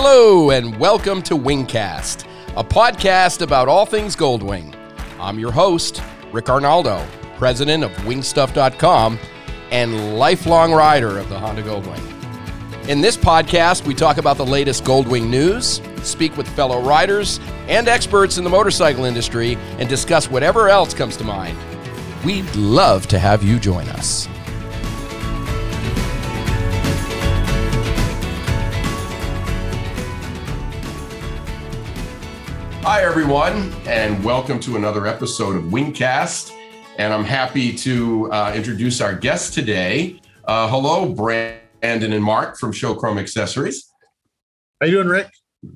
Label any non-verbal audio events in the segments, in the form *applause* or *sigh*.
Hello, and welcome to Wingcast, a podcast about all things Goldwing. I'm your host, Rick Arnaldo, president of Wingstuff.com and lifelong rider of the Honda Goldwing. In this podcast, we talk about the latest Goldwing news, speak with fellow riders and experts in the motorcycle industry, and discuss whatever else comes to mind. We'd love to have you join us. Hi, everyone, and welcome to another episode of Wingcast. And I'm happy to uh, introduce our guest today. Uh, hello, Brandon and Mark from Show Chrome Accessories. How you doing, Rick?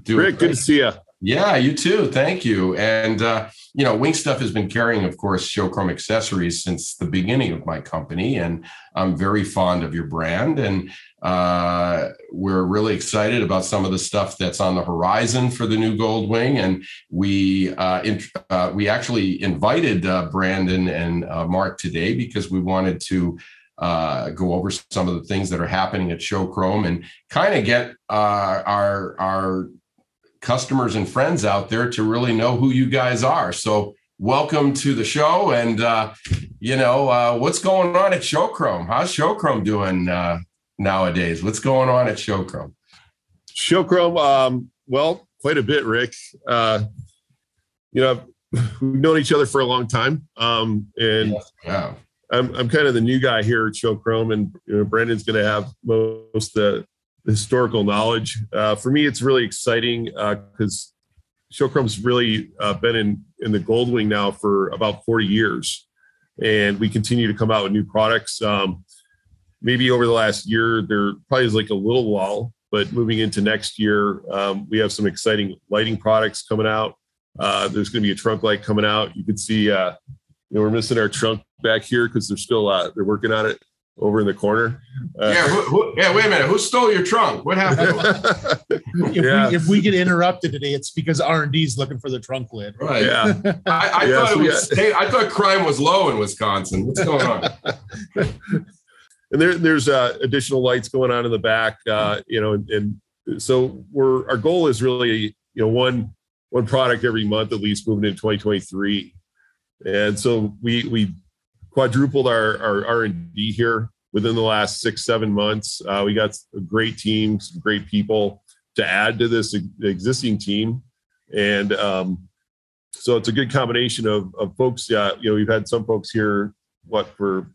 Doing Rick, great. good to see you. Yeah, you too. Thank you. And uh, you know, Wing Stuff has been carrying, of course, Show Chrome accessories since the beginning of my company, and I'm very fond of your brand. And uh, we're really excited about some of the stuff that's on the horizon for the new Gold Wing, And we uh, in, uh, we actually invited uh, Brandon and uh, Mark today because we wanted to. Uh, go over some of the things that are happening at Show Chrome and kind of get our our customers and friends out there to really know who you guys are. So welcome to the show. And, uh, you know, uh, what's going on at Showchrome? How's Showchrome doing uh, nowadays? What's going on at Showchrome? Showchrome, um, well, quite a bit, Rick. Uh, you know, *laughs* we've known each other for a long time. Um, and yeah. I'm, I'm kind of the new guy here at Showchrome, and you know, Brandon's going to have most of the historical knowledge. Uh, for me, it's really exciting because uh, Showchrome's really uh, been in in the Goldwing now for about 40 years, and we continue to come out with new products. Um, maybe over the last year, there probably is like a little lull, but moving into next year, um, we have some exciting lighting products coming out. Uh, there's going to be a trunk light coming out. You can see, uh, you know, we're missing our trunk back here because they're still uh, they're working on it over in the corner. Uh, yeah, who, who, yeah. Wait a minute. Who stole your trunk? What happened? *laughs* if, yeah. we, if we get interrupted today, it's because R and D is looking for the trunk lid. Right. Yeah. I, I yeah, thought so it was. Hey, I thought crime was low in Wisconsin. What's going on? *laughs* and there, there's uh, additional lights going on in the back. Uh, you know, and, and so we're our goal is really you know one one product every month at least moving into 2023. And so we we quadrupled our our R and D here within the last six seven months. Uh, we got a great team, some great people to add to this existing team, and um, so it's a good combination of of folks. Uh, you know, we've had some folks here what for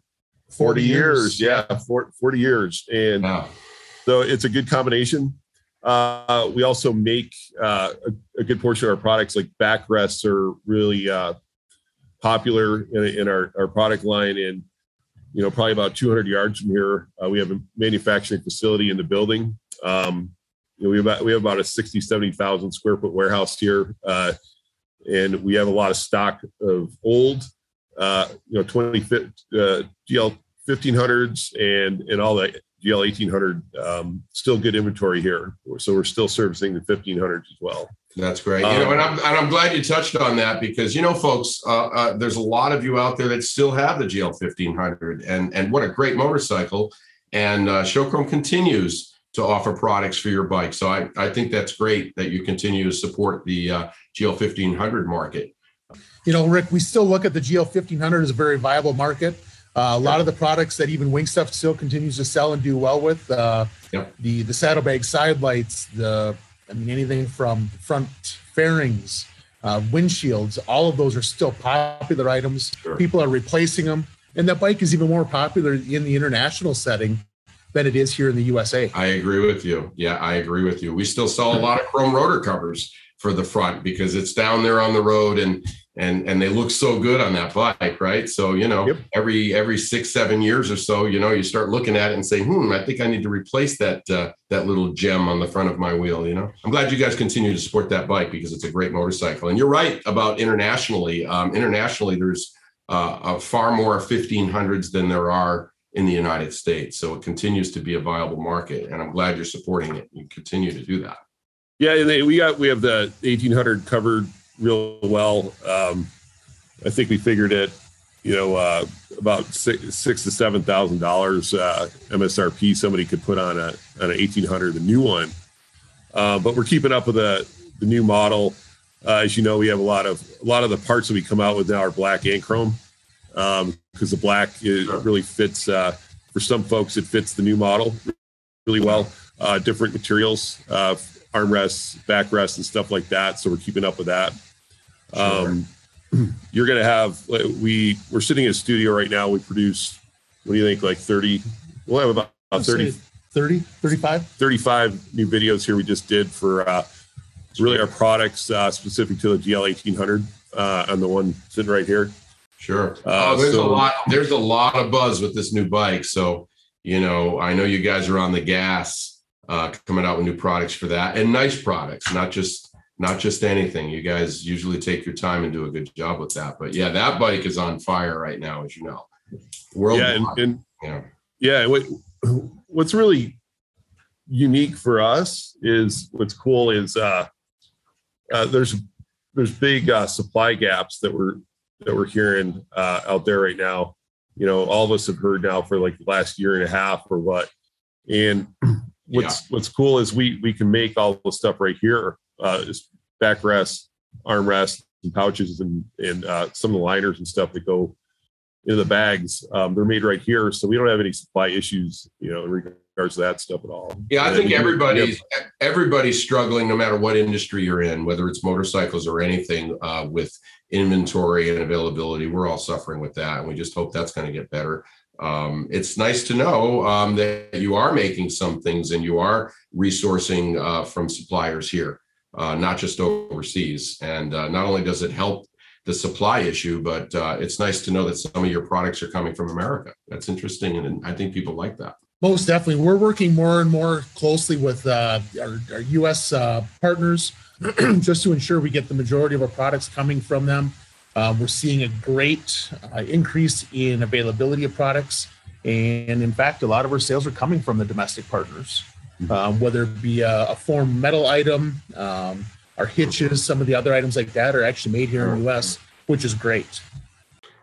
40, 40 years. years. Yeah, 40, years, and wow. so it's a good combination. Uh, we also make uh, a, a, good portion of our products, like backrests, are really uh, popular in, in our, our product line. And, you know, probably about 200 yards from here, uh, we have a manufacturing facility in the building. Um, you know, we have about, we have about a 60, 70,000 square foot warehouse here. Uh, and we have a lot of stock of old, uh, you know, 20 uh, GL 1500s and, and all the GL 1800, um, still good inventory here. So we're still servicing the 1500s as well. That's great. You know, and um, I'm, and I'm glad you touched on that because you know, folks, uh, uh, there's a lot of you out there that still have the GL 1500, and and what a great motorcycle. And uh, Showchrome continues to offer products for your bike. So I, I think that's great that you continue to support the uh, GL 1500 market. You know, Rick, we still look at the GL 1500 as a very viable market. Uh, a lot of the products that even Wing Stuff still continues to sell and do well with. Uh, yep. The the saddlebag side lights, the I mean, anything from front fairings, uh, windshields, all of those are still popular items. Sure. People are replacing them. And that bike is even more popular in the international setting than it is here in the USA. I agree with you. Yeah, I agree with you. We still sell a lot of chrome rotor covers for the front because it's down there on the road and and and they look so good on that bike right? So you know yep. every every six seven years or so you know you start looking at it and say hmm i think i need to replace that uh, that little gem on the front of my wheel you know? I'm glad you guys continue to support that bike because it's a great motorcycle. And you're right about internationally. Um, internationally there's uh, far more 1500s than there are in the united states. So it continues to be a viable market and i'm glad you're supporting it. You continue to do that. Yeah, we got we have the 1800 covered real well. Um, I think we figured it, you know, uh, about six, six to seven thousand uh, dollars MSRP somebody could put on a on an 1800, the new one. uh, but we're keeping up with the the new model. Uh, as you know, we have a lot of a lot of the parts that we come out with now are black and chrome because um, the black is, really fits uh, for some folks. It fits the new model really well. Uh, different materials, uh, armrests, backrests, and stuff like that. So we're keeping up with that. Um, *clears throat* you're going to have we we're sitting in a studio right now. We produce what do you think like 30 we'll have about 30 30 35 35 new videos here we just did for uh, really our products uh, specific to the GL 1800 uh, on the one sitting right here. Sure. Uh, oh, there's so, a lot. There's a lot of buzz with this new bike. So you know, I know you guys are on the gas, uh, coming out with new products for that, and nice products, not just not just anything. You guys usually take your time and do a good job with that. But yeah, that bike is on fire right now, as you know. World yeah, and, and yeah, yeah. What, what's really unique for us is what's cool is uh, uh, there's there's big uh, supply gaps that we're that we're hearing uh, out there right now. You know, all of us have heard now for like the last year and a half or what. And *clears throat* what's yeah. what's cool is we we can make all the stuff right here, uh, backrest, armrest, and pouches, and and uh, some of the liners and stuff that go into the bags. Um, they're made right here, so we don't have any supply issues. You know, in regards to that stuff at all. Yeah, I think everybody's everybody's struggling, no matter what industry you're in, whether it's motorcycles or anything, uh, with inventory and availability. We're all suffering with that, and we just hope that's going to get better. Um, it's nice to know um, that you are making some things and you are resourcing uh, from suppliers here, uh, not just overseas. And uh, not only does it help the supply issue, but uh, it's nice to know that some of your products are coming from America. That's interesting, and I think people like that. Most definitely, we're working more and more closely with uh, our, our, U.S. Uh, partners *clears throat* just to ensure we get the majority of our products coming from them. Um, we're seeing a great uh, increase in availability of products. And in fact, a lot of our sales are coming from the domestic partners. Um, whether it be a, a form metal item, um, our hitches, some of the other items like that are actually made here in the US, which is great.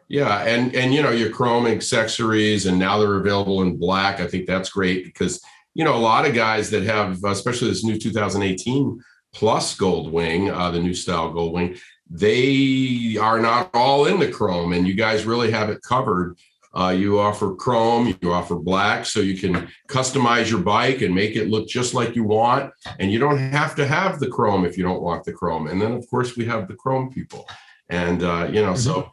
Yeah, and and you know your chrome accessories, and now they're available in black. I think that's great because you know a lot of guys that have, especially this new 2018 plus gold wing, uh, the new style gold wing, they are not all in the chrome, and you guys really have it covered. Uh, you offer chrome, you offer black, so you can customize your bike and make it look just like you want. And you don't have to have the chrome if you don't want the chrome. And then, of course, we have the chrome people, and uh, you know, mm-hmm. so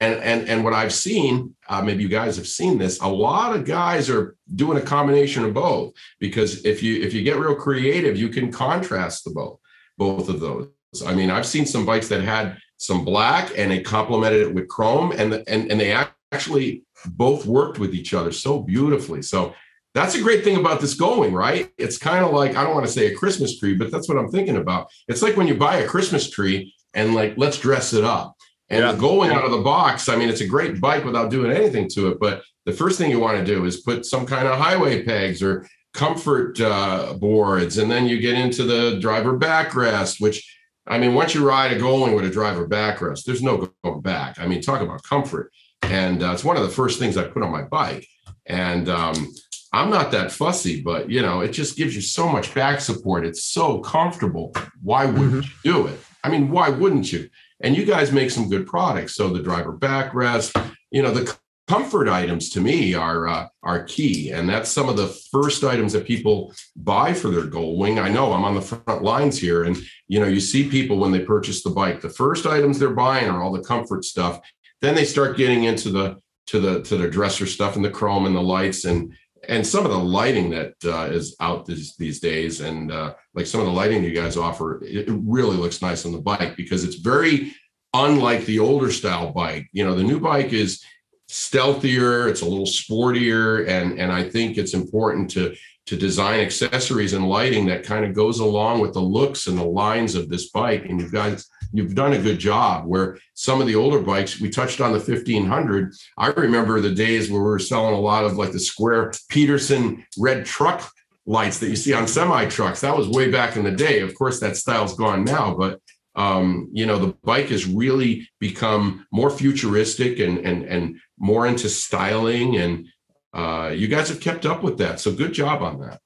and and and what I've seen, uh, maybe you guys have seen this. A lot of guys are doing a combination of both because if you if you get real creative, you can contrast the both both of those. I mean, I've seen some bikes that had some black and they complemented it with chrome, and the, and and they actually both worked with each other so beautifully. So that's a great thing about this going right. It's kind of like I don't want to say a Christmas tree, but that's what I'm thinking about. It's like when you buy a Christmas tree and like let's dress it up and yeah. going out of the box, I mean, it's a great bike without doing anything to it. But the first thing you want to do is put some kind of highway pegs or comfort uh, boards. And then you get into the driver backrest, which, I mean, once you ride a Goldwing with a driver backrest, there's no going back. I mean, talk about comfort. And uh, it's one of the first things I put on my bike. And um, I'm not that fussy, but you know, it just gives you so much back support. It's so comfortable. Why wouldn't mm-hmm. you do it? I mean, why wouldn't you? And you guys make some good products. So the driver backrest, you know, the comfort items to me are uh, are key, and that's some of the first items that people buy for their Goldwing. I know I'm on the front lines here, and you know, you see people when they purchase the bike, the first items they're buying are all the comfort stuff. Then they start getting into the to the to the dresser stuff and the chrome and the lights and and some of the lighting that uh, is out these, these days. And uh, like some of the lighting you guys offer it, it, really looks nice on the bike because it's very unlike the older style bike. You know the new bike is stealthier it's a little sportier and and i think it's important to to design accessories and lighting that kind of goes along with the looks and the lines of this bike. And you guys you've done a good job where some of the older bikes we touched on the 1500 i remember the days where we were selling a lot of like the square peterson red truck lights that you see on semi trucks that was way back in the day. Of course that style's gone now but um, you know the bike has really become more futuristic and and and more into styling and uh, you guys have kept up with that. So good job on that.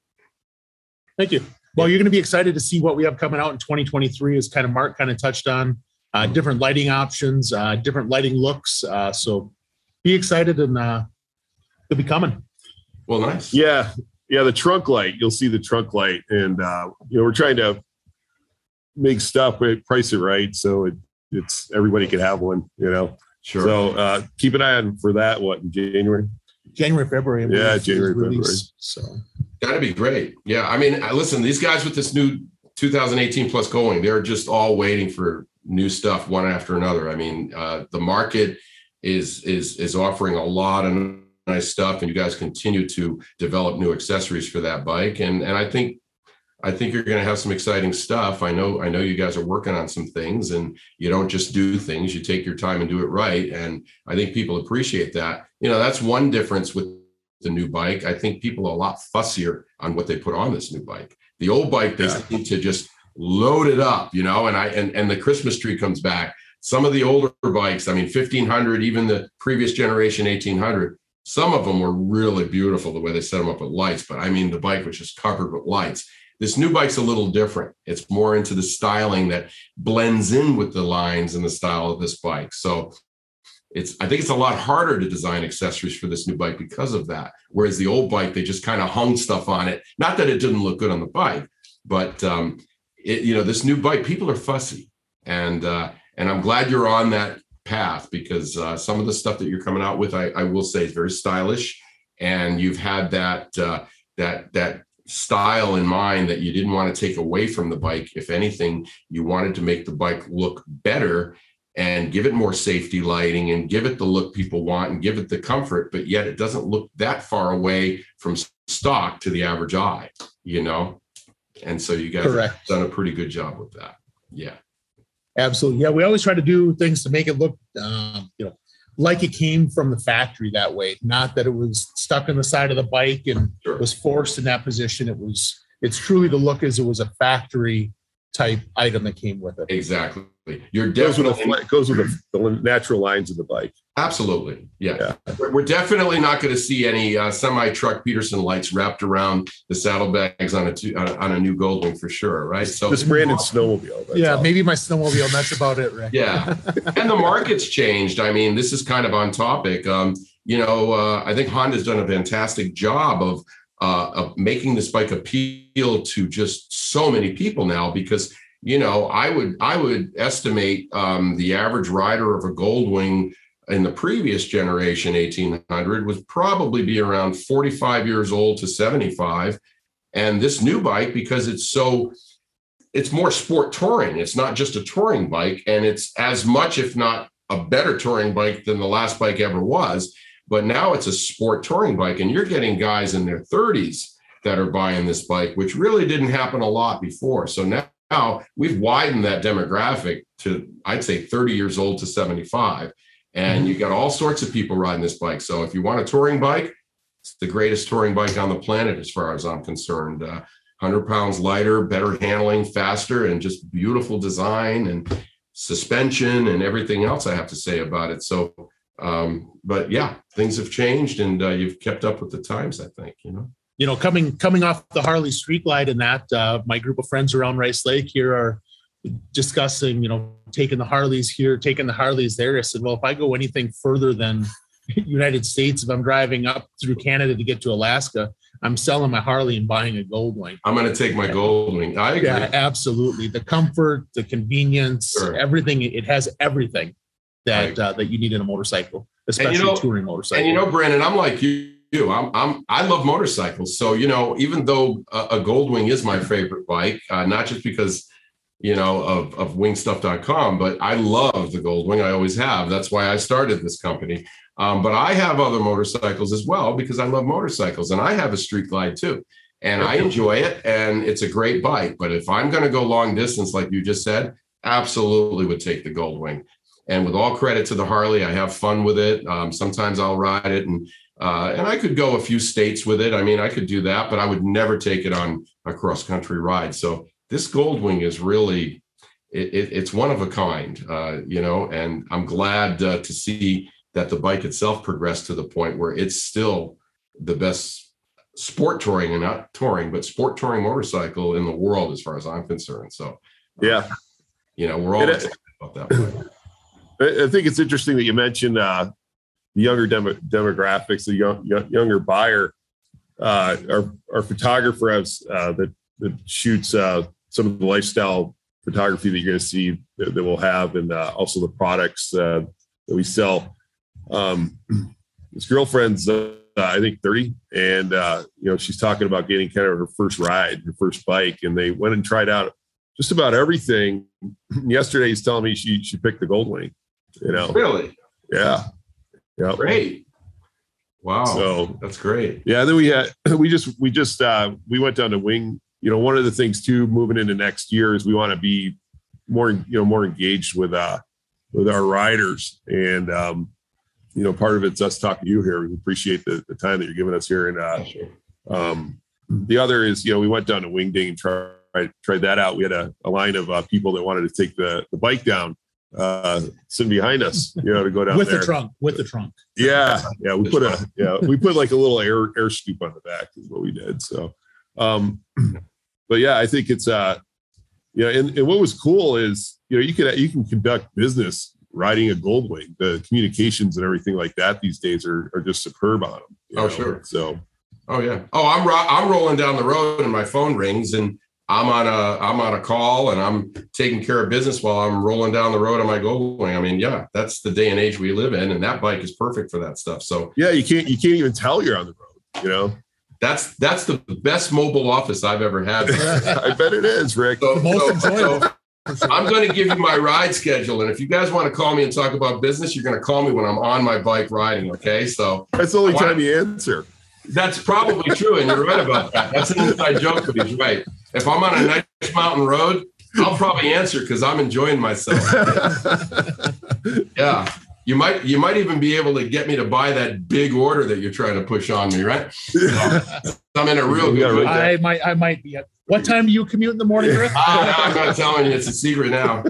Thank you Well, you're going to be excited to see what we have coming out in 2023, as kind of Mark kind of touched on. Uh, Mm-hmm. different lighting options, uh, different lighting looks. Uh, so be excited and uh, they'll be coming. Well, nice. Yeah, yeah. The trunk light, you'll see the trunk light, and uh, you know we're trying to make stuff, but price it right so it, it's everybody can have one. You know, Sure. so uh, keep an eye on for that. What in January? January, February. I Yeah, January, release. So That'd be great. Yeah. I mean, uh, listen, these guys with this new 2018 plus going, they're just all waiting for new stuff one after another. I mean, uh, the market is is is offering a lot of nice stuff, and you guys continue to develop new accessories for that bike. And and I think I think you're going to have some exciting stuff. I know I know you guys are working on some things, and you don't just do things. You take your time and do it right. And I think people appreciate that. You know, that's one difference with the new bike. I think people are a lot fussier on what they put on this new bike. The old bike, they Yeah. seem to just load it up, you know, and I and, and the Christmas tree comes back. Some of the older bikes, I mean, 1500, even the previous generation 1800, some of them were really beautiful the way they set them up with lights. But I mean, the bike was just covered with lights. This new bike's a little different. It's more into the styling that blends in with the lines and the style of this bike. So it's I think it's a lot harder to design accessories for this new bike because of that. Whereas the old bike, they just kind of hung stuff on it. Not that it didn't look good on the bike, but um, it, you know, this new bike, people are fussy, and uh, and I'm glad you're on that path because uh, some of the stuff that you're coming out with, I, I will say, is very stylish, and you've had that uh, that that style in mind that you didn't want to take away from the bike. If anything, you wanted to make the bike look better and give it more safety lighting and give it the look people want and give it the comfort, but yet it doesn't look that far away from stock to the average eye, you know? And so you guys Correct. have done a pretty good job with that. Yeah. absolutely. Yeah. We always try to do things to make it look, um, you know, like it came from the factory that way, not that it was stuck on the side of the bike and Sure. was forced in that position. It was, it's truly the look as it was a factory type item that came with it. Exactly. You're Goes with the definitely goes with the, the natural lines of the bike. absolutely yeah. We're- We're definitely not going to see any uh, semi truck Peterson lights wrapped around the saddlebags on a two, on, a, on a new Goldwing for sure, right? So This Brandon snowmobile. that's yeah. all. Maybe my snowmobile, that's about it, Rick. Yeah, *laughs* and the market's changed. I mean, this is kind of on topic. Um, you know, uh, I think Honda's done a fantastic job of uh, of making this bike appeal to just so many people now because you know I would I would estimate um, the average rider of a Goldwing in the previous generation 1800 would probably be around 45 years old to 75 and this new bike because it's so it's more sport touring it's not just a touring bike and it's as much if not a better touring bike than the last bike ever was. But now it's a sport touring bike and you're getting guys in their 30s that are buying this bike which really didn't happen a lot before. So now now we've widened that demographic to i'd say 30 years old to 75 and you got all sorts of people riding this bike. So if you want a touring bike it's the greatest touring bike on the planet as far as i'm concerned. Uh, 100 pounds lighter better handling faster and just beautiful design and suspension and everything else i have to say about it. So um, but yeah things have changed and uh, you've kept up with the times i think you know you know, coming coming off the Harley Street Glide and that, uh, my group of friends around Rice Lake here are discussing, you know, taking the Harleys here, taking the Harleys there. I said, well, if I go anything further than *laughs* United States, if I'm driving up through Canada to get to Alaska, I'm selling my Harley and buying a Goldwing. i'm going to take my goldwing i agree Yeah, absolutely. The comfort, the convenience, Sure. everything. It has everything that uh, that you need in a motorcycle, especially know- a touring motorcycle. And you know, Brandon, I'm like you. I'm, I'm, I love motorcycles. So, you know, even though a, a Goldwing is my favorite bike, uh, not just because, you know, of, of wingstuff.com, but I love the Goldwing. I always have. That's why I started this company. Um, but I have other motorcycles as well because I love motorcycles and I have a street glide too. And I enjoy it and it's a great bike. But if I'm going to go long distance, like you just said, absolutely would take the Goldwing. And with all credit to the Harley, I have fun with it. Um, sometimes I'll ride it and uh, and I could go a few states with it. I mean, I could do that, but I would never take it on a cross country ride. So this Goldwing is really, it, it, it's one of a kind, uh, you know, and I'm glad uh, to see that the bike itself progressed to the point where it's still the best sport touring and not touring, but sport touring motorcycle in the world, as far as I'm concerned. So, yeah, you know, we're all it, about that. *clears throat* I think it's interesting that you mentioned uh, the younger demo, demographics, the young, young, younger buyer. Uh, our our photographer has uh, that that shoots uh, some of the lifestyle photography that you're going to see that, that we'll have, and uh, also the products uh, that we sell. Um, *clears throat* his girlfriend's uh, I think 30, and uh, you know she's talking about getting kind of her first ride, her first bike, and they went and tried out just about everything. *clears throat* Yesterday, he's telling me she she picked the Goldwing. You know, really? Yeah. Yeah. Great. Wow. So that's great. Yeah. Then we had *clears throat* we just we just uh we went down to wing. You know, one of the things too moving into next year is we want to be more you know more engaged with uh with our riders and um you know part of it's us talking to you here we appreciate the, the time that you're giving us here and uh um the other is you know we went down to wingding and tried tried that out we had a, a line of uh, people that wanted to take the the bike down uh sitting behind us you know to go down with there. the trunk with the trunk yeah yeah we put a yeah we put like a little air air scoop on the back is what we did so um *clears throat* but yeah i think it's uh yeah and, and what was cool is you know you can you can conduct business riding a goldwing the communications and everything like that these days are, are just superb on them oh know? sure so oh yeah oh i'm ro- i'm rolling down the road and my phone rings and I'm on a I'm on a call and I'm taking care of business while I'm rolling down the road on my Goldwing. I mean, yeah, that's the day and age we live in, and that bike is perfect for that stuff. So yeah, you can't you can't even tell you're on the road. You know, that's that's the best mobile office I've ever had. *laughs* I bet it is, Rick. So, Most so, so I'm going to give you my ride schedule, and if you guys want to call me and talk about business, you're going to call me when I'm on my bike riding. Okay, so that's the only time you answer. That's probably true, and you're right about that. That's an inside joke, but he's right. If I'm on a *laughs* nice mountain road, I'll probably answer because I'm enjoying myself. *laughs* yeah. You might you might even be able to get me to buy that big order that you're trying to push on me, right? So, I'm in a real good mood. I might I might be. What time do you commute in the morning, Rick? uh, I'm not telling you; it's a secret now.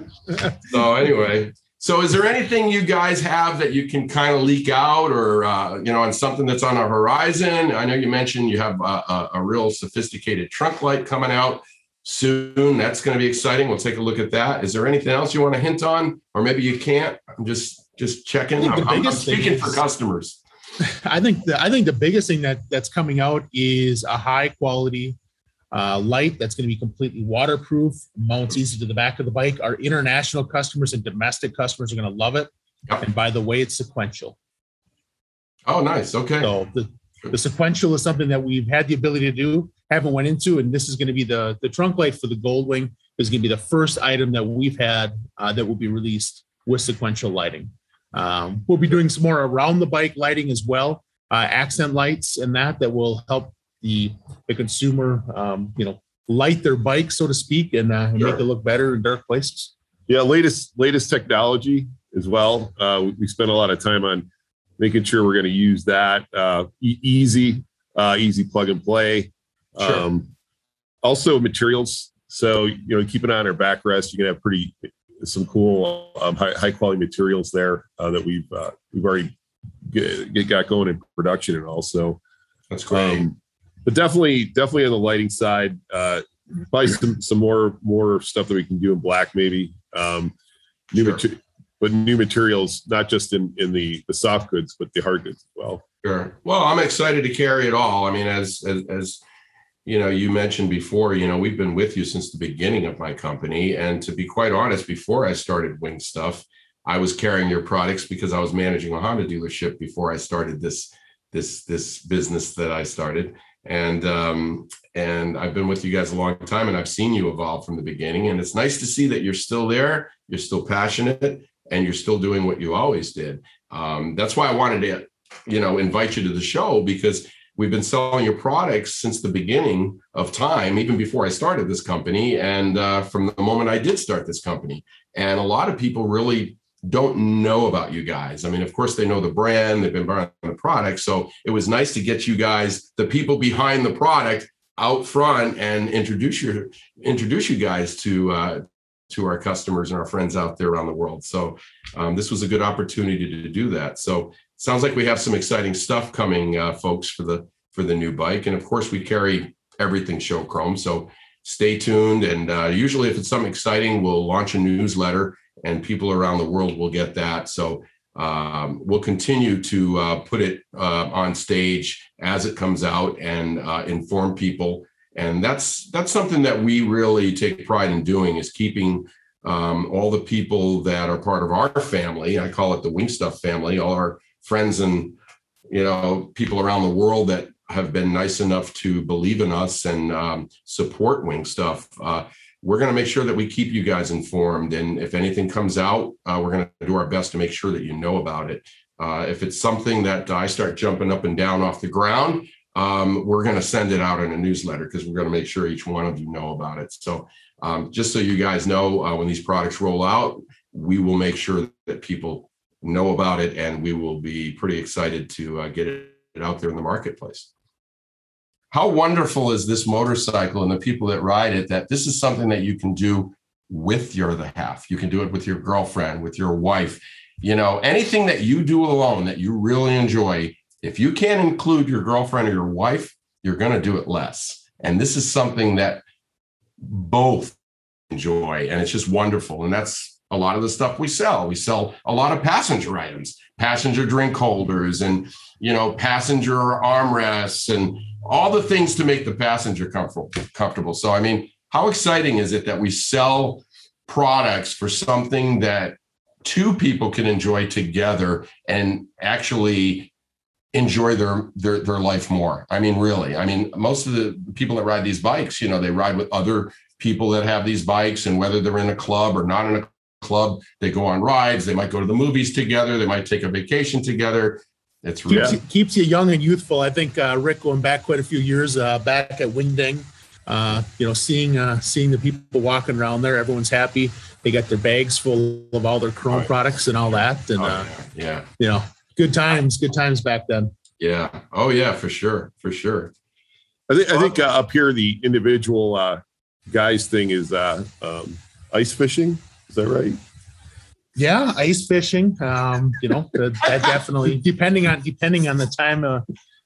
So anyway, so, is there anything you guys have that you can kind of leak out, or uh, you know, on something that's on the horizon? I know you mentioned you have a, a, a real sophisticated trunk light coming out soon. That's going to be exciting. We'll take a look at that. Is there anything else you want to hint on, or maybe you can't? I'm just just checking. I'm, I'm, speaking for customers. *laughs* I think the, I think the biggest thing that that's coming out is a high quality uh, light that's going to be completely waterproof, mounts easy to the back of the bike. Our international customers and domestic customers are going to love it. Yep. And by the way, it's sequential. Oh, nice. Okay. So the, the sequential is something that we've had the ability to do, haven't went into, and this is going to be the the trunk light for the Goldwing is going to be the first item that we've had uh, that will be released with sequential lighting. Um, we'll be doing some more around the bike lighting as well, uh, accent lights and that that will help the the consumer, um, you know, light their bike, so to speak, and, uh, sure. make it look better in dark places. Yeah, latest latest technology as well. Uh, we spent a lot of time on making sure we're going to use that uh, e- easy, uh, easy plug and play. Sure. Um, also materials. So you know, keep an eye on our backrest. You can have pretty some cool um, high, high, quality materials there uh, that we've uh, we've already get, get, got going in production and also. That's great. Um, but definitely, definitely on the lighting side, uh, probably some, some more more stuff that we can do in black, maybe. Um, new sure. Mater- but new materials, not just in in the the soft goods, but the hard goods as well. Sure. Well, I'm excited to carry it all. I mean, as as, as you know, you mentioned before, you know, we've been with you since the beginning of my company, and to be quite honest, before I started Wing Stuff, I was carrying your products because I was managing a Honda dealership before I started this this this business that I started and um, and I've been with you guys a long time, and I've seen you evolve from the beginning. And it's nice to see that you're still there, you're still passionate, and you're still doing what you always did. Um, that's why I wanted to, you know, invite you to the show because we've been selling your products since the beginning of time, even before I started this company, and uh, from the moment I did start this company. And a lot of people really don't know about you guys. I mean, of course, they know the brand, they've been buying the product. So it was nice to get you guys, the people behind the product, out front and introduce your introduce you guys to uh, to our customers and our friends out there around the world. So um, this was a good opportunity to do that. So sounds like we have some exciting stuff coming, uh, folks, for the for the new bike. And of course, we carry everything show chrome. So stay tuned. And uh, usually, if it's something exciting, we'll launch a newsletter and people around the world will get that. So um, we'll continue to uh, put it uh, on stage as it comes out and uh, inform people. And that's that's something that we really take pride in doing is keeping um, all the people that are part of our family. I call it the Wing Stuff family. All our friends and you know people around the world that have been nice enough to believe in us and um, support Wing Stuff. We're going to make sure that we keep you guys informed. And if anything comes out, uh, we're going to do our best to make sure that you know about it. Uh, if it's something that I start jumping up and down off the ground, um, we're going to send it out in a newsletter because we're going to make sure each one of you know about it. So, um, just so you guys know, uh, when these products roll out, we will make sure that people know about it and we will be pretty excited to uh, get it out there in the marketplace how wonderful is this motorcycle and the people that ride it that this is something that you can do with your other half. You can do it with your girlfriend with your wife you know anything that you do alone that you really enjoy. If you can't include your girlfriend or your wife you're going to do it less. And this is something that both enjoy and it's just wonderful. And that's a lot of the stuff we sell. We sell a lot of passenger items passenger drink holders and you know passenger armrests and all the things to make the passenger comfortable. Comfortable. So, I mean, how exciting is it that we sell products for something that two people can enjoy together and actually enjoy their their their life more. I mean, really. I mean, most of the people that ride these bikes, you know, they ride with other people that have these bikes, and whether they're in a club or not in a club, they go on rides. They might go to the movies together. They might take a vacation together. It's keeps, yeah. you, keeps you young and youthful. I think uh, Rick going back quite a few years uh, back at Wingding, uh, you know, seeing uh, seeing the people walking around there, everyone's happy. They got their bags full of all their Chrome oh, products and all that, and oh, uh, yeah. yeah, you know, good times, good times back then. Yeah. Oh yeah, for sure, for sure. I think I think uh, up here the individual guys thing is um, ice fishing. Is that right? Yeah, ice fishing. Um, you know, that, that definitely depending on depending on the time. of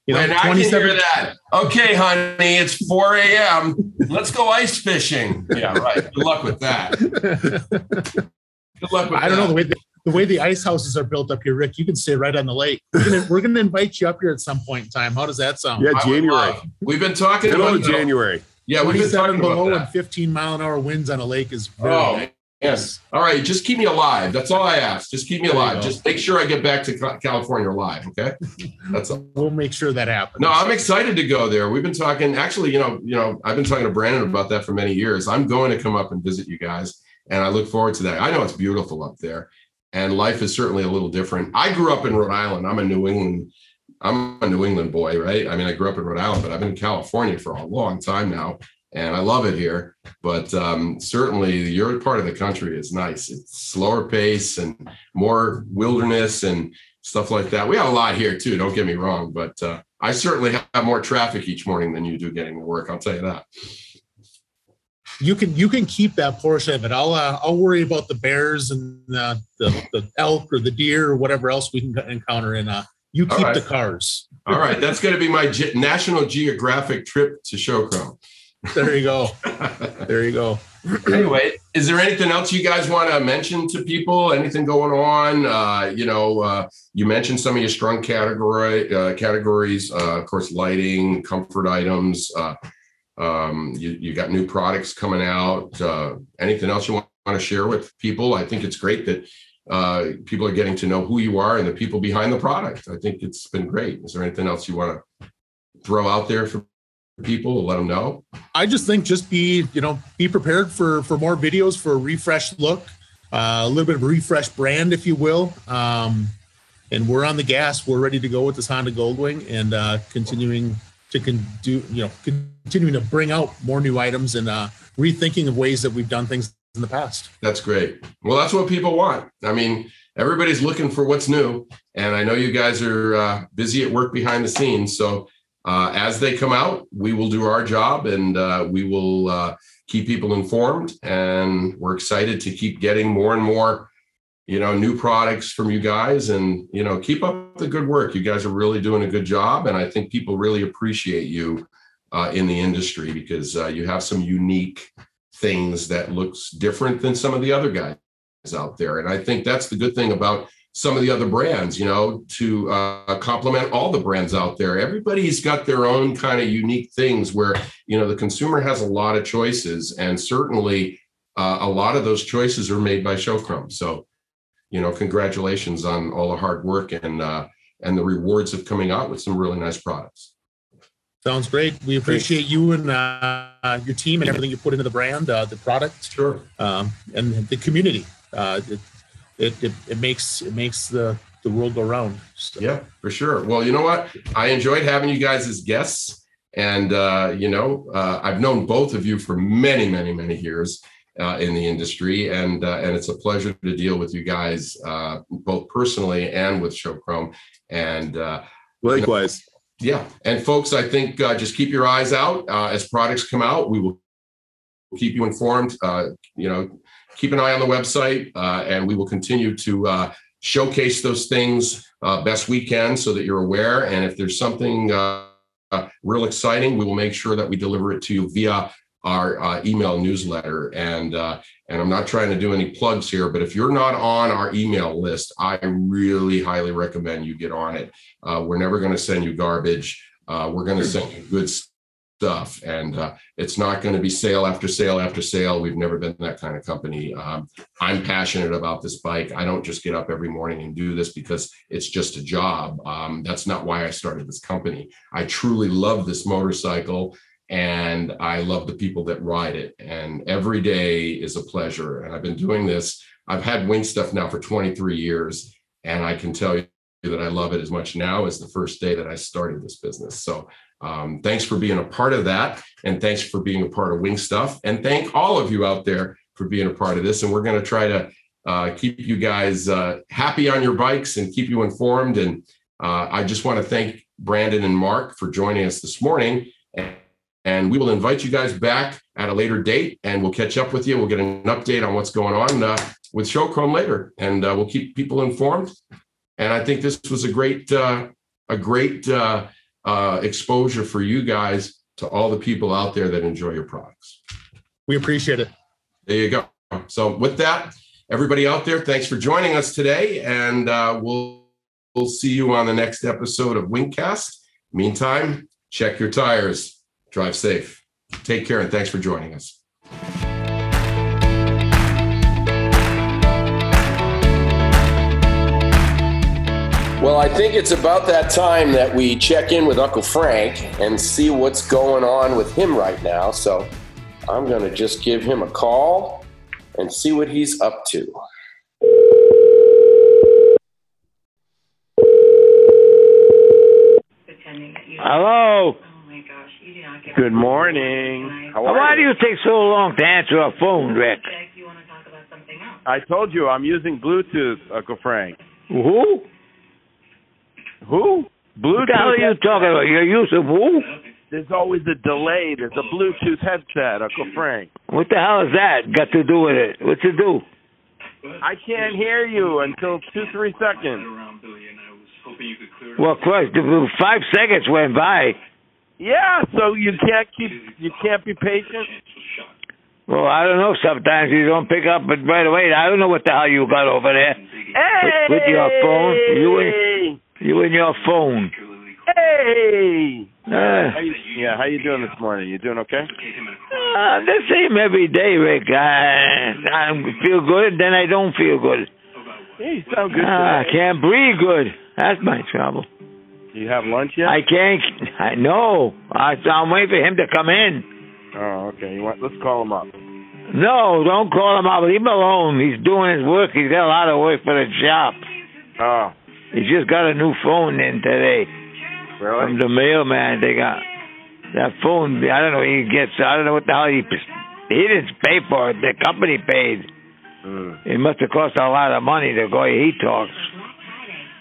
you know, I can hear that. Okay, honey, it's 4 a.m. Let's go ice fishing. Yeah, right. Good luck with that. Good luck with I don't that. know the way the, the, way the ice houses are built up here, Rick. You can stay right on the lake. We're gonna, we're gonna invite you up here at some point in time. How does that sound? Yeah, January. We've been talking about January. Yeah, we've been talking below and 15 mile an hour winds on a lake is very oh, nice. Yes. All right. Just keep me alive. That's all I ask. Just keep me alive. Just make sure I get back to California alive. Okay. That's all. We'll make sure that happens. No, I'm excited to go there. We've been talking. Actually, you know, you know, I've been talking to Brandon about that for many years. I'm going to come up and visit you guys, and I look forward to that. I know it's beautiful up there, and life is certainly a little different. I grew up in Rhode Island. I'm a New England. I'm a New England boy, right? I mean, I grew up in Rhode Island, but I've been in California for a long time now and I love it here. But um, certainly, your part of the country is nice. It's slower pace and more wilderness and stuff like that. We have a lot here too. Don't get me wrong, but uh, I certainly have more traffic each morning than you do getting to work. I'll tell you that. You can you can keep that portion of it. I'll uh, I'll worry about the bears and uh, the the elk or the deer or whatever else we can encounter. And uh, you keep right. the cars. All right, that's going to be my Ge- National Geographic trip to Showchrome. There you go. there you go. anyway, is there anything else you guys want to mention to people? Anything going on? Uh, you know, uh, you mentioned some of your strong category uh, categories. Uh, of course, lighting, comfort items. Uh, um, you, you got new products coming out. Uh, anything else you want, want to share with people? I think it's great that people are getting to know who you are and the people behind the product. I think it's been great. Is there anything else you want to throw out there for people to let them know? I just think just be you know be prepared for for more videos for a refreshed look uh, a little bit of a refreshed brand if you will. Um, and we're on the gas. We're ready to go with this honda goldwing and uh, continuing to con- do you know continuing to bring out more new items and uh, rethinking of ways that we've done things in the past. That's great. Well that's what people want. I mean everybody's looking for what's new. And i know you guys are uh, busy at work behind the scenes. So uh, as they come out, we will do our job and uh, we will uh, keep people informed. And we're excited to keep getting more and more you know, new products from you guys and, you know, keep up the good work. You guys are really doing a good job. And I think people really appreciate you uh, in the industry because uh, you have some unique things that looks different than some of the other guys out there. And I think that's the good thing about some of the other brands, you know, to uh, complement all the brands out there. Everybody's got their own kind of unique things where, you know, the consumer has a lot of choices and certainly uh, a lot of those choices are made by Showchrome. So you know, congratulations on all the hard work and uh, and the rewards of coming out with some really nice products. Sounds great. We appreciate you and uh, your team and everything you put into the brand, uh, the product, sure, um, and the community. Uh, it, it, it it makes it makes the the world go round. So. Yeah, for sure. Well, you know what? I enjoyed having you guys as guests, and uh, you know, uh, I've known both of you for many, many, many years uh, in the industry, and uh, and it's a pleasure to deal with you guys uh, both personally and with Show Chrome. And uh, likewise, you know, yeah. And folks, I think uh, just keep your eyes out uh, as products come out. We will keep you informed. you know, keep an eye on the website, and we will continue to showcase those things best we can so that you're aware. And if there's something real exciting, we will make sure that we deliver it to you via our uh, email newsletter. And uh, and I'm not trying to do any plugs here, but if you're not on our email list, I really highly recommend you get on it. Uh, we're never going to send you garbage. Uh, we're going to send you good stuff, and uh, it's not going to be sale after sale after sale. We've never been that kind of company. Um, I'm passionate about this bike. I don't just get up every morning and do this because it's just a job. Um, that's not why I started this company. I truly love this motorcycle and I love the people that ride it. And every day is a pleasure. And I've been doing this. I've had wing stuff now for 23 years, and I can tell you that I love it as much now as the first day that I started this business. So um, thanks for being a part of that, and thanks for being a part of Wing Stuff, and thank all of you out there for being a part of this. And we're going to try to uh, keep you guys uh, happy on your bikes and keep you informed. And uh, I just want to thank Brandon and Mark for joining us this morning. And we will invite you guys back at a later date and we'll catch up with you. We'll get an update on what's going on uh, with Showchrome later and uh, we'll keep people informed. And I think this was a great, uh, a great uh, exposure for you guys to all the people out there that enjoy your products. We appreciate it. There you go. So with that, everybody out there, thanks for joining us today. And uh, we'll, we'll see you on the next episode of Wingcast. Meantime, check your tires. Drive safe. Take care and thanks for joining us. Well, I think it's about that time that we check in with Uncle Frank and see what's going on with him right now. So I'm going to just give him a call and see what he's up to. Hello. Good morning. How Why do you take so long to answer a phone, Rick? I told you I'm using Bluetooth, Uncle Frank. Who? Who? Bluetooth. What the hell are you talking about? You're using who? There's always a delay. There's a Bluetooth headset, Uncle Frank. What the hell is that got to do with it? What's it do? I can't hear you until two, three seconds. Well, Christ, five seconds went by. Yeah, so you can't keep you can't be patient. Well, I don't know. Sometimes you don't pick up it right away. I don't know what the hell you got over there hey! with, with your phone. You and you and your phone. Hey. Uh, how you, yeah, how you doing this morning? You doing okay? Uh, the same every day, Rick. I I feel good, then I don't feel good. Hey, you sound good. Uh, I can't breathe good. That's my trouble. Do you have lunch yet? I can't. I no. I, I'm waiting for him to come in. Oh, okay. You want? Let's call him up. No, don't call him up. Leave him alone. He's doing his work. He's got a lot of work for the shop. Oh. He just got a new phone in today. Really? From the mailman. They got that phone. I don't know. He gets. I don't know what the hell he. He didn't pay for it. The company paid. Mm. It must have cost a lot of money. The way he talks.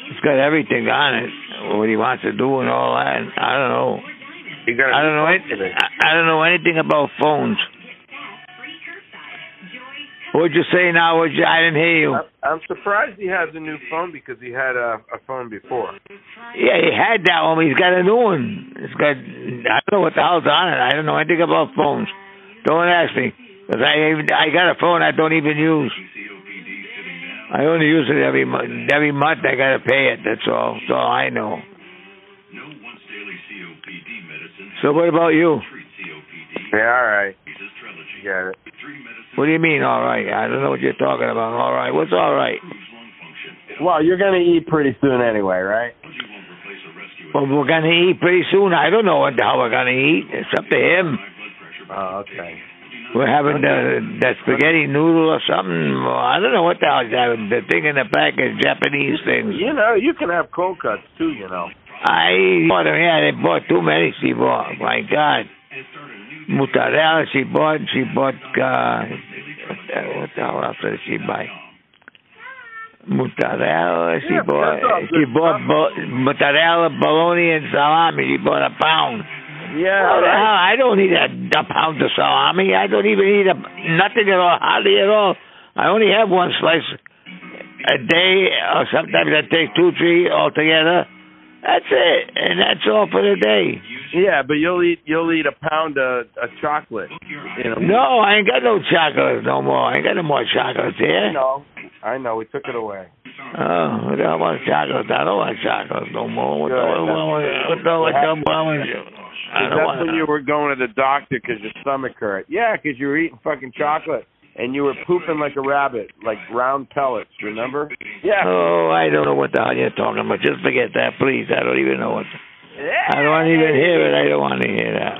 It's got everything on it what he wants to do and all that. I don't know. I don't know anything. I, don't know anything about phones. What'd you say now? What'd you, I didn't hear you. I'm surprised he has a new phone because he had a, a phone before. Yeah, he had that one. but He's got a new one. It's got. I don't know what the hell's on it. I don't know anything about phones. Don't ask me. Cause I even I got a phone I don't even use. I only use it every month. Every month I gotta pay it. That's all. That's all I know. So what about you? Yeah, all right. Got it. What do you mean, all right? I don't know what you're talking about. All right. What's all right? Well, you're gonna eat pretty soon anyway, right? Well, we're gonna eat pretty soon. I don't know what the hell we're gonna eat. It's up to him. Oh, okay. We're having the that spaghetti noodle or something. I don't know what the hell he's having. The thing in the back is Japanese things. You know, you can have cold cuts too. You know. I bought them. Yeah, they bought too many. She bought. My God. Mozzarella. She bought. She bought. Uh, what the, what the hell else did she buy? Mozzarella. She Yeah, that's all She bought bo- mozzarella, bologna, and salami. She bought a pound. Yeah. The right. I don't need a, a pound of salami. I don't even need a nothing at all, hardly at all. I only have one slice a day, or sometimes I take two, three altogether. That's it, and that's all for the day. Yeah, but you'll eat you'll eat a pound of, of chocolate. You know. No, I ain't got no chocolates no more. I ain't got no more chocolates I here. know. I know. We took it away. Oh, the hell want chocolates? I don't want chocolates no more. What Good. the what the what the hell wrong with you? I don't That's when you were going to the doctor because your stomach hurt. Yeah, because you were eating fucking chocolate and you were pooping like a rabbit, like round pellets. Remember? Yeah. Oh, I don't know what the hell you're talking about. Just forget that, please. I don't even know what. I don't want to even hear it. I don't want to hear that.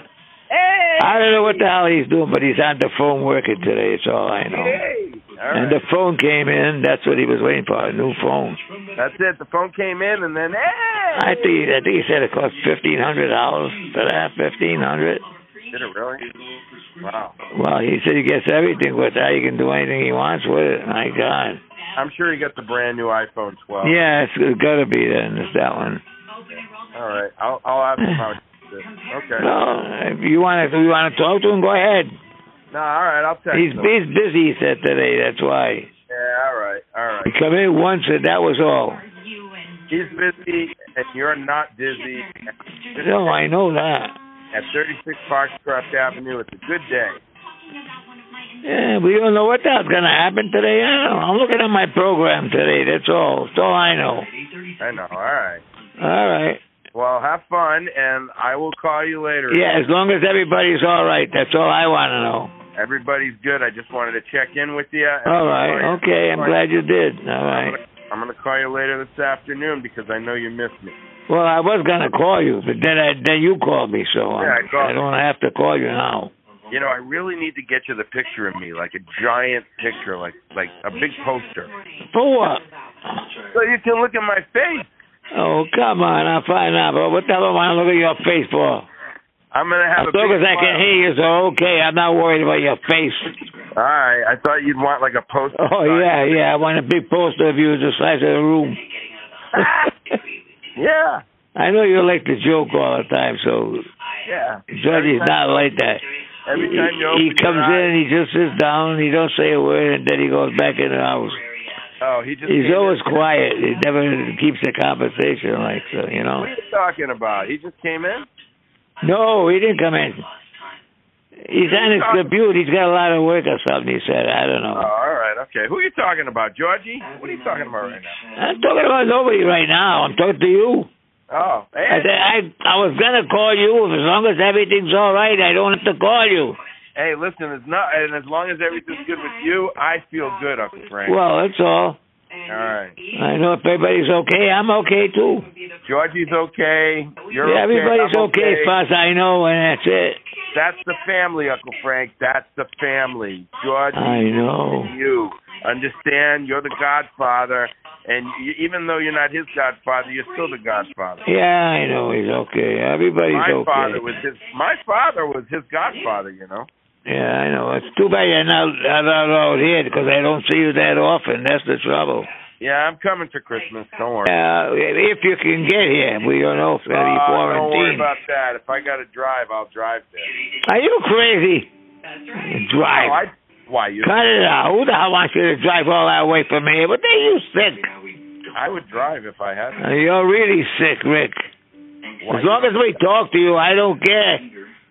Hey. I don't know what the hell he's doing, but he's on the phone working today. That's all I know. Hey. All And right. the phone came in. That's what he was waiting for, a new phone. That's it. The phone came in and then hey. I think I think he said it cost fifteen hundred dollars for that. Fifteen hundred. Did it really? Wow. Well, he said he gets everything with that. He can do anything he wants with it. My God. I'm sure he got the brand new iPhone 12. Yeah, it's, it's got to be then. It's that one. All right. I'll I'll ask him how. he did it. Okay. No, if you want to, you want to talk to him, go ahead. No. All right. I'll text He's him. he's busy. He said today. That's why. Yeah. All right. All right. He come in once and that was all. He's busy and you're not dizzy. No, I know that. At 36 Foxcroft Avenue. It's a good day. Yeah, we don't know what the hell's gonna happen today. I don't know. I'm looking at my program today. That's all. That's all I know. I know. All right. All right. Well, have fun, and I will call you later. Yeah, as long as everybody's all right. That's all I want to know. Everybody's good. I just wanted to check in with you. All right. Okay. I'm glad you did. All right. I'm gonna call you later this afternoon because I know you missed me. Well, I was gonna call you, but then I, then you called me, so I'm, Yeah, I called I don't have to call you now. You know, I really need to get you the picture of me, like a giant picture, like like a big poster, For what? so you can look at my face. Oh, come on. I'm fine now, but what the hell am I look at your face for? I'm gonna have As a long as I can hear you, so okay. I'm not worried about your face. All right, I thought you'd want like a poster. Oh yeah, yeah. I want a big poster of you the size of the room. *laughs* yeah, I know you like to joke all the time, so yeah. Georgie's not like that. Every He, time he your comes eyes- in, he just sits down, he don't say a word, and then he goes back in the house. Oh, he just. He's always in. quiet. He never keeps the conversation like so, you know. What are you talking about? He just came in. No, he didn't come in. He's on his computer. He's got a lot of work or something. He said, I don't Oh, know. all right, okay. Who are you talking about, Georgie? What are you talking about right now? I'm talking about nobody right now. I'm talking to you. Oh, I hey, said I I was gonna call you as long as everything's all right. I don't have to call you. hey, listen, it's not, and as long as everything's good with you, I feel good, Uncle Frank. Well, that's all. All right, I know if everybody's okay. I'm okay too. Georgie's okay. You're Yeah, okay. everybody's I'm okay as far as I know, and that's it. That's the family, Uncle Frank. That's the family. Georgie, I know. you understand? You're the Godfather, and you, even though you're not his Godfather, you're still the Godfather. Yeah, I know he's okay. Everybody's my okay. father was his. My father was his Godfather. You know. Yeah, I know. It's too bad you're not, not out here because I don't see you that often. That's the trouble. Yeah, I'm coming for Christmas. Don't worry. Uh, if you can get here, we don't know if there'll be Uh, don't worry about that. If I got to drive, I'll drive there. Are you crazy? No, Drive. I Why you? Cut it out. Who the hell wants you to drive all that way from here? But are you sick. I would drive if I had. Uh, You're really sick, Rick. Why As long as we talk to you, I don't care.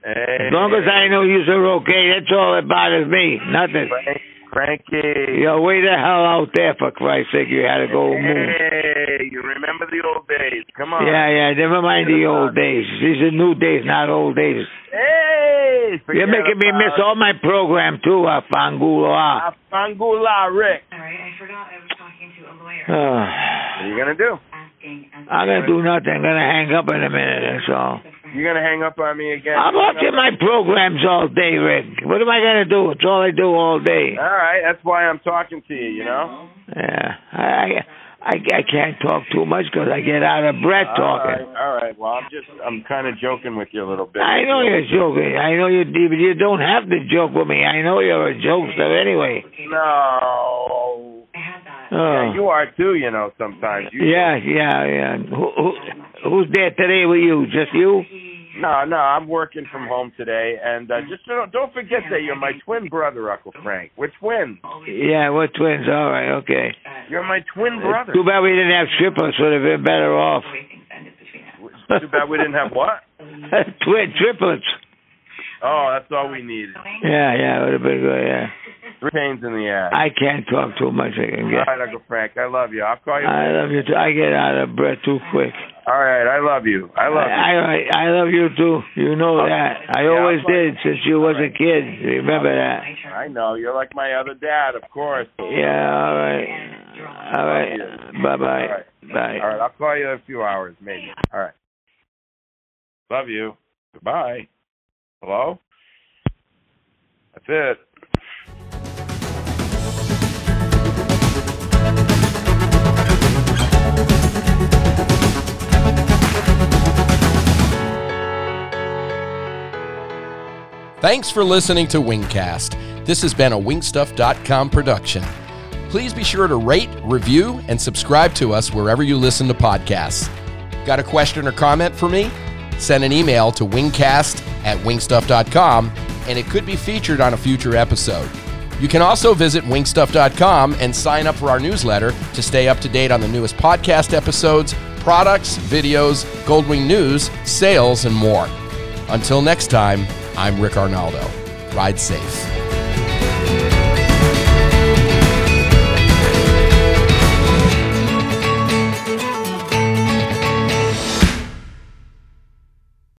Hey, As long as I know you're okay, that's all that bothers me. Nothing. Frank, Frankie. Yo, way the hell out there for Christ's sake. You had to go move. Hey, you remember the old days? Come on. Yeah, yeah. Never mind the old days. These are new days, not old days. Hey, You're making me miss all my program too, uh, Fangula. Afangula, Rick. Sorry, I forgot I was talking to a lawyer. Uh, *sighs* What are you gonna do? I'm gonna do nothing. I'm gonna hang up in a minute. That's all. You gonna hang up on me again? I'm watching my programs all day, Rick. What am I gonna do? It's all I do all day. All right, that's why I'm talking to you. You know. Yeah, I I I can't talk too much because I get out of breath All talking. right, all right. Well, I'm just I'm kind of joking with you a little bit. I know you're joking. I know you, but you don't have to joke with me. I know you're a jokester anyway. No. I had that. Oh. Yeah, you are too. You know, sometimes. You Yeah, yeah, yeah. Who, who, who's there today with you? Just you? No, no, I'm working from home today, and uh, just don't, don't forget that you're my twin brother, Uncle Frank. We're twins. Yeah, we're twins. All right, okay. You're my twin brother. Too bad we didn't have triplets. Would have been better off. The way things ended between us. Too bad we didn't have what? *laughs* Twin triplets. Oh, that's all we needed. Yeah, yeah, would have been good. Yeah. Three pains in the ass. I can't talk too much. I can All get. right, Uncle Frank. I love you. I'll call you. I love you too. I get out of breath too quick. All right, I love you. I love you. I, I I love you too. You know that. I Yeah, always did since you was a kid. Remember that. I know you're like my other dad, of course. Yeah. All right. All right. Bye bye. All right. Bye. All right, I'll call you in a few hours, maybe. All right. Love you. Goodbye. Hello. That's it. Thanks for listening to Wingcast. This has been a wingstuff.com production. Please be sure to rate, review, and subscribe to us wherever you listen to podcasts. Got a question or comment for me? Send an email to wingcast at wingstuff.com and it could be featured on a future episode. You can also visit wingstuff.com and sign up for our newsletter to stay up to date on the newest podcast episodes, products, videos, Goldwing news, sales, and more. Until next time, I'm Rick Arnaldo. Ride safe.